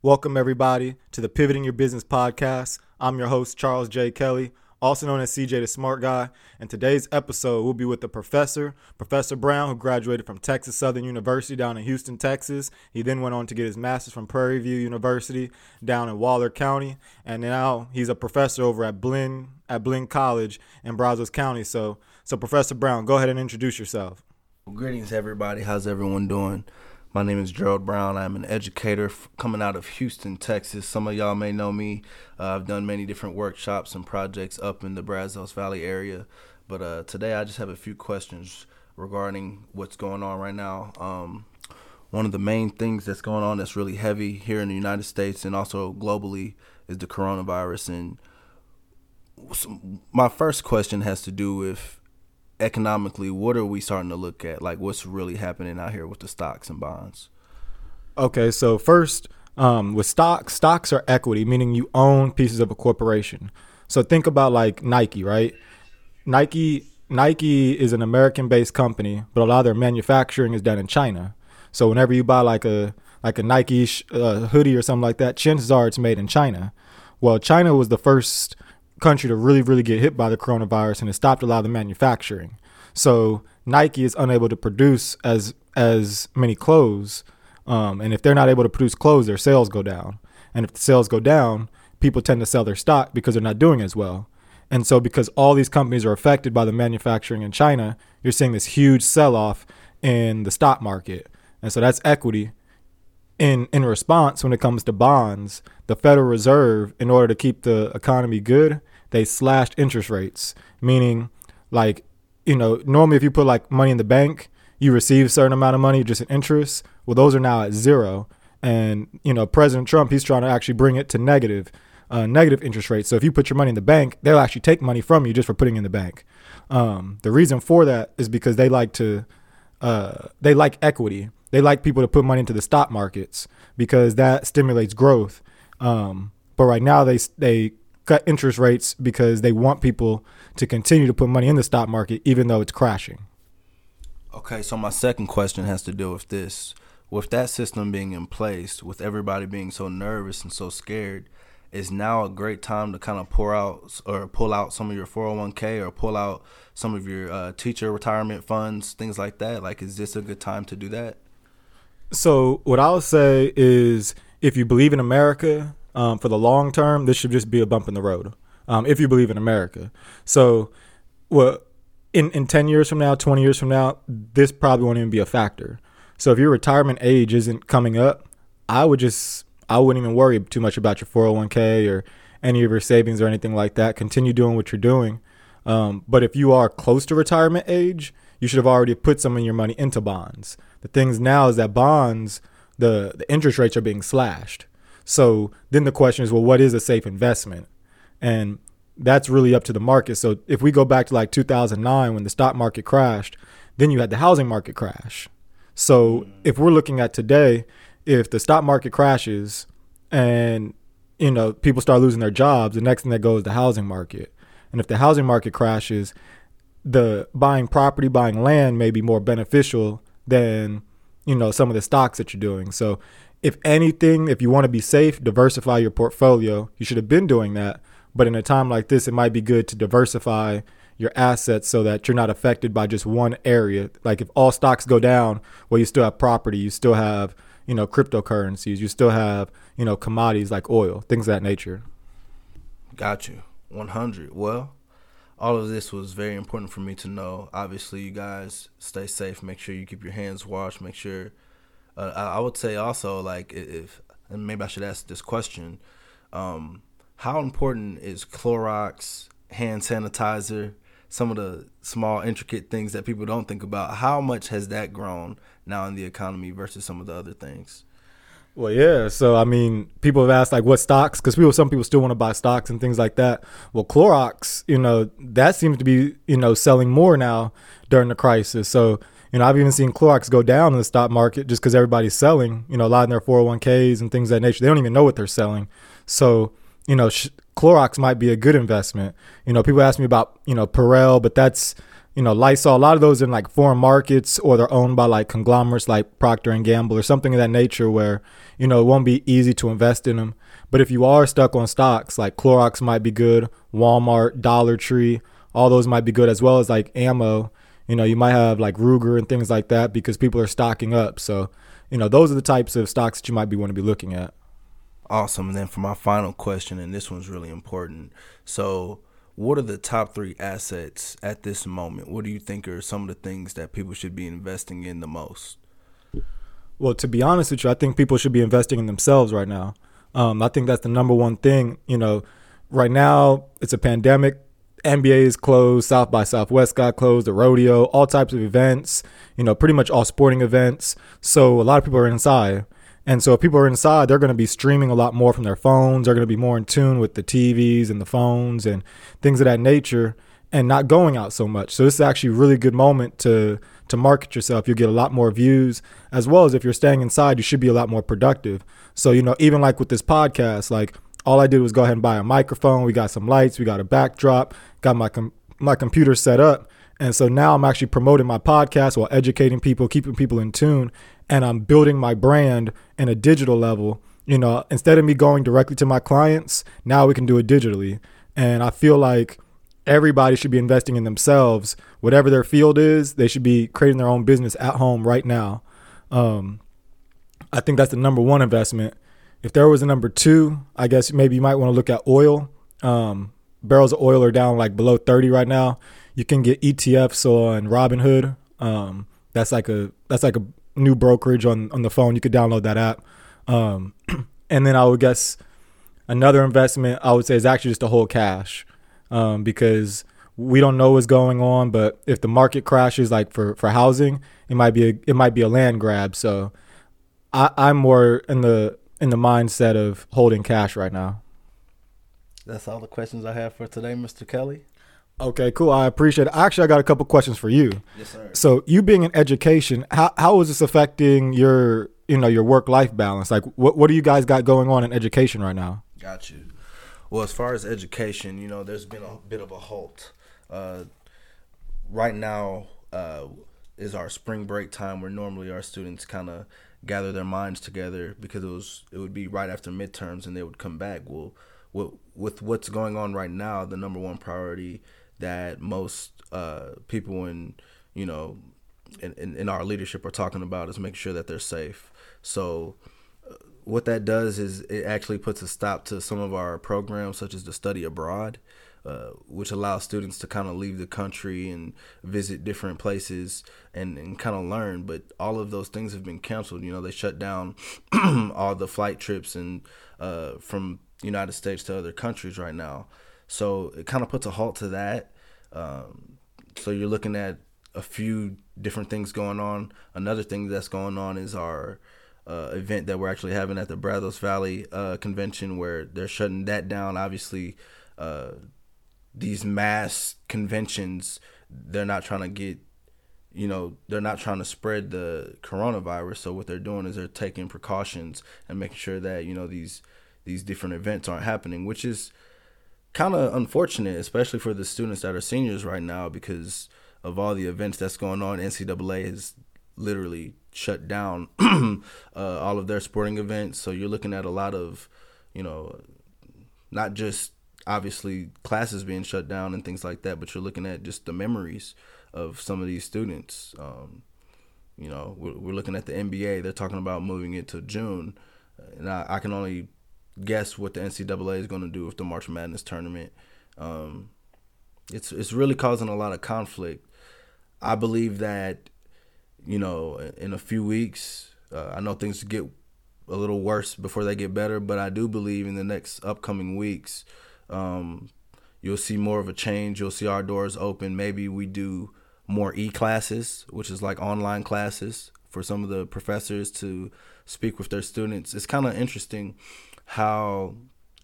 Welcome, everybody, to the Pivoting Your Business podcast. I'm your host, Charles J. Kelly, also known as CJ the Smart Guy. And today's episode will be with the professor, Professor Brown, who graduated from Texas Southern University down in Houston, Texas. He then went on to get his master's from Prairie View University down in Waller County. And now he's a professor over at Blinn, at Blinn College in Brazos County. So, so Professor Brown, go ahead and introduce yourself. Well, greetings, everybody. How's everyone doing? My name is Gerald Brown. I'm an educator coming out of Houston, Texas. Some of y'all may know me. Uh, I've done many different workshops and projects up in the Brazos Valley area. But uh, today I just have a few questions regarding what's going on right now. Um, one of the main things that's going on that's really heavy here in the United States and also globally is the coronavirus. And my first question has to do with economically, what are we starting to look at? Like, what's really happening out here with the stocks and bonds? Okay, so first, um, with stocks, stocks are equity, meaning you own pieces of a corporation. So think about like Nike, right? Nike Nike is an American-based company, but a lot of their manufacturing is done in China. So whenever you buy like a like a Nike sh- uh, hoodie or something like that, chances are it's made in China. Well, China was the first country to really, really get hit by the coronavirus and it stopped a lot of the manufacturing. So Nike is unable to produce as as many clothes. Um, and if they're not able to produce clothes, their sales go down. And if the sales go down, people tend to sell their stock because they're not doing as well. And so, because all these companies are affected by the manufacturing in China, you're seeing this huge sell off in the stock market. And so, that's equity. In, in response, when it comes to bonds, the Federal Reserve, in order to keep the economy good, they slashed interest rates, meaning like, you know, normally if you put like money in the bank, you receive a certain amount of money just in interest. Well, those are now at zero. And, you know, President Trump, he's trying to actually bring it to negative, uh, negative interest rates. So if you put your money in the bank, they'll actually take money from you just for putting in the bank. Um, the reason for that is because they like to, uh, they like equity. They like people to put money into the stock markets because that stimulates growth. Um, but right now they they cut interest rates because they want people to continue to put money in the stock market even though it's crashing. Okay, so my second question has to do with this. With that system being in place, with everybody being so nervous and so scared, is now a great time to kind of pour out or pull out some of your 401k or pull out some of your uh, teacher retirement funds, things like that? Like, is this a good time to do that? So, what I'll say is if you believe in America, um, for the long term, this should just be a bump in the road. Um, if you believe in America. So, well, in, in 10 years from now, 20 years from now, this probably won't even be a factor. So if your retirement age isn't coming up, I would just, I wouldn't even worry too much about your 401k or any of your savings or anything like that. Continue doing what you're doing. Um, but if you are close to retirement age, you should have already put some of your money into bonds. The things now is that bonds, the, the interest rates are being slashed. So then the question is, well, what is a safe investment? And that's really up to the market. So if we go back to like 2009 when the stock market crashed, then you had the housing market crash. So if we're looking at today, if the stock market crashes and you know people start losing their jobs, the next thing that goes is the housing market. And if the housing market crashes, the buying property, buying land may be more beneficial than you know some of the stocks that you're doing. So if anything, if you want to be safe, diversify your portfolio. You should have been doing that. But in a time like this, it might be good to diversify your assets so that you're not affected by just one area. Like if all stocks go down, well, you still have property, you still have, you know, cryptocurrencies, you still have, you know, commodities like oil, things of that nature. Got you. 100. Well, all of this was very important for me to know. Obviously, you guys stay safe. Make sure you keep your hands washed. Make sure uh, I would say also like if and maybe I should ask this question: um, How important is Clorox hand sanitizer? Some of the small intricate things that people don't think about. How much has that grown now in the economy versus some of the other things? Well, yeah. So I mean, people have asked like what stocks because people, some people still want to buy stocks and things like that. Well, Clorox, you know, that seems to be you know selling more now during the crisis. So you know, I've even seen Clorox go down in the stock market just because everybody's selling, you know, a lot in their 401ks and things of that nature. They don't even know what they're selling. So, you know, sh- Clorox might be a good investment. You know, people ask me about, you know, Purell, but that's, you know, Lysol. A lot of those in like foreign markets, or they're owned by like conglomerates like Procter and Gamble or something of that nature, where you know it won't be easy to invest in them. But if you are stuck on stocks, like Clorox might be good, Walmart, Dollar Tree, all those might be good, as well as like ammo. You know, you might have like Ruger and things like that because people are stocking up. So, you know, those are the types of stocks that you might be want to be looking at. Awesome. And then for my final question, and this one's really important. So, what are the top three assets at this moment? What do you think are some of the things that people should be investing in the most? Well, to be honest with you, I think people should be investing in themselves right now. Um, I think that's the number one thing. You know, right now it's a pandemic. NBA is closed, South by Southwest got closed, the rodeo, all types of events, you know, pretty much all sporting events. So a lot of people are inside. And so if people are inside, they're going to be streaming a lot more from their phones. They're going to be more in tune with the TVs and the phones and things of that nature and not going out so much. So this is actually a really good moment to to market yourself. You'll get a lot more views as well as if you're staying inside, you should be a lot more productive. So, you know, even like with this podcast, like all I did was go ahead and buy a microphone. We got some lights, we got a backdrop, got my com- my computer set up. And so now I'm actually promoting my podcast while educating people, keeping people in tune, and I'm building my brand in a digital level. You know, instead of me going directly to my clients, now we can do it digitally. And I feel like everybody should be investing in themselves, whatever their field is. They should be creating their own business at home right now. Um, I think that's the number one investment. If there was a number two, I guess maybe you might want to look at oil. Um, barrels of oil are down like below 30 right now. You can get ETFs on Robinhood. Um, that's like a that's like a new brokerage on on the phone. You could download that app. Um, and then I would guess another investment I would say is actually just to hold cash um, because we don't know what's going on. But if the market crashes, like for for housing, it might be a, it might be a land grab. So I, I'm more in the in the mindset of holding cash right now. That's all the questions I have for today, Mr. Kelly. Okay, cool. I appreciate it. Actually, I got a couple questions for you. Yes, sir. So, you being in education, how how is this affecting your you know your work life balance? Like, what what do you guys got going on in education right now? Got you. Well, as far as education, you know, there's been a bit of a halt. Uh, right now uh, is our spring break time, where normally our students kind of gather their minds together because it was it would be right after midterms and they would come back. Well, with, with what's going on right now, the number one priority that most uh, people in you know in, in, in, our leadership are talking about is making sure that they're safe. So uh, what that does is it actually puts a stop to some of our programs such as the study abroad. Uh, which allows students to kind of leave the country and visit different places and, and kind of learn. But all of those things have been canceled. You know, they shut down all the flight trips and uh, from United States to other countries right now. So it kind of puts a halt to that. Um, so you're looking at a few different things going on. Another thing that's going on is our uh, event that we're actually having at the Brazos Valley uh, convention, where they're shutting that down. Obviously, uh, these mass conventions, they're not trying to get, you know, they're not trying to spread the coronavirus. So what they're doing is they're taking precautions and making sure that you know these these different events aren't happening, which is kind of unfortunate, especially for the students that are seniors right now because of all the events that's going on. NCAA has literally shut down uh, all of their sporting events, so you're looking at a lot of, you know, not just obviously classes being shut down and things like that, but you're looking at just the memories of some of these students. Um, you know, we're, we're, looking at the NBA. They're talking about moving it to June, and I, I can only guess what the NCAA is going to do with the March Madness tournament. Um, it's it's really causing a lot of conflict. I believe that you know in a few weeks, uh, I know things get a little worse before they get better, but I do believe in the next upcoming weeks, um, you'll see more of a change. You'll see our doors open. Maybe we do more e classes, which is like online classes for some of the professors to speak with their students. It's kind of interesting how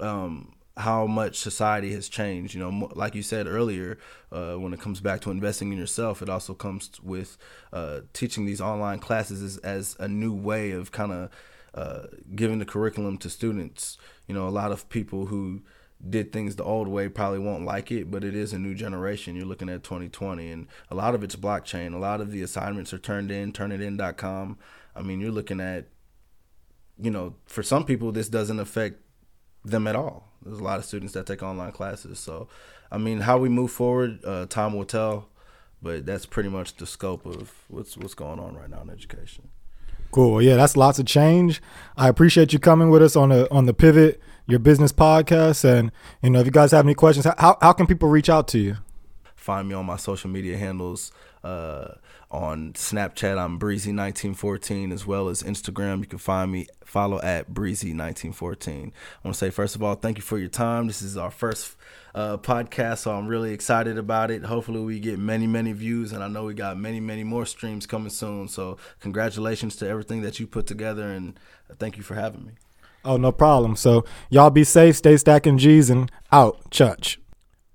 um, how much society has changed. You know, like you said earlier, uh, when it comes back to investing in yourself, it also comes with uh, teaching these online classes as, as a new way of kind of uh, giving the curriculum to students. You know, a lot of people who did things the old way probably won't like it, but it is a new generation. You're looking at 2020, and a lot of it's blockchain. A lot of the assignments are turned in, turnitin.com. I mean, you're looking at, you know, for some people, this doesn't affect them at all. There's a lot of students that take online classes. So, I mean, how we move forward, uh, time will tell, but that's pretty much the scope of what's what's going on right now in education. Cool. Yeah, that's lots of change. I appreciate you coming with us on the on the pivot, your business podcast, and you know if you guys have any questions, how how can people reach out to you? Find me on my social media handles. Uh, on Snapchat, I'm Breezy1914, as well as Instagram. You can find me, follow at Breezy1914. I want to say, first of all, thank you for your time. This is our first uh, podcast, so I'm really excited about it. Hopefully, we get many, many views, and I know we got many, many more streams coming soon. So, congratulations to everything that you put together, and thank you for having me. Oh, no problem. So, y'all be safe, stay stacking G's, and out. Church.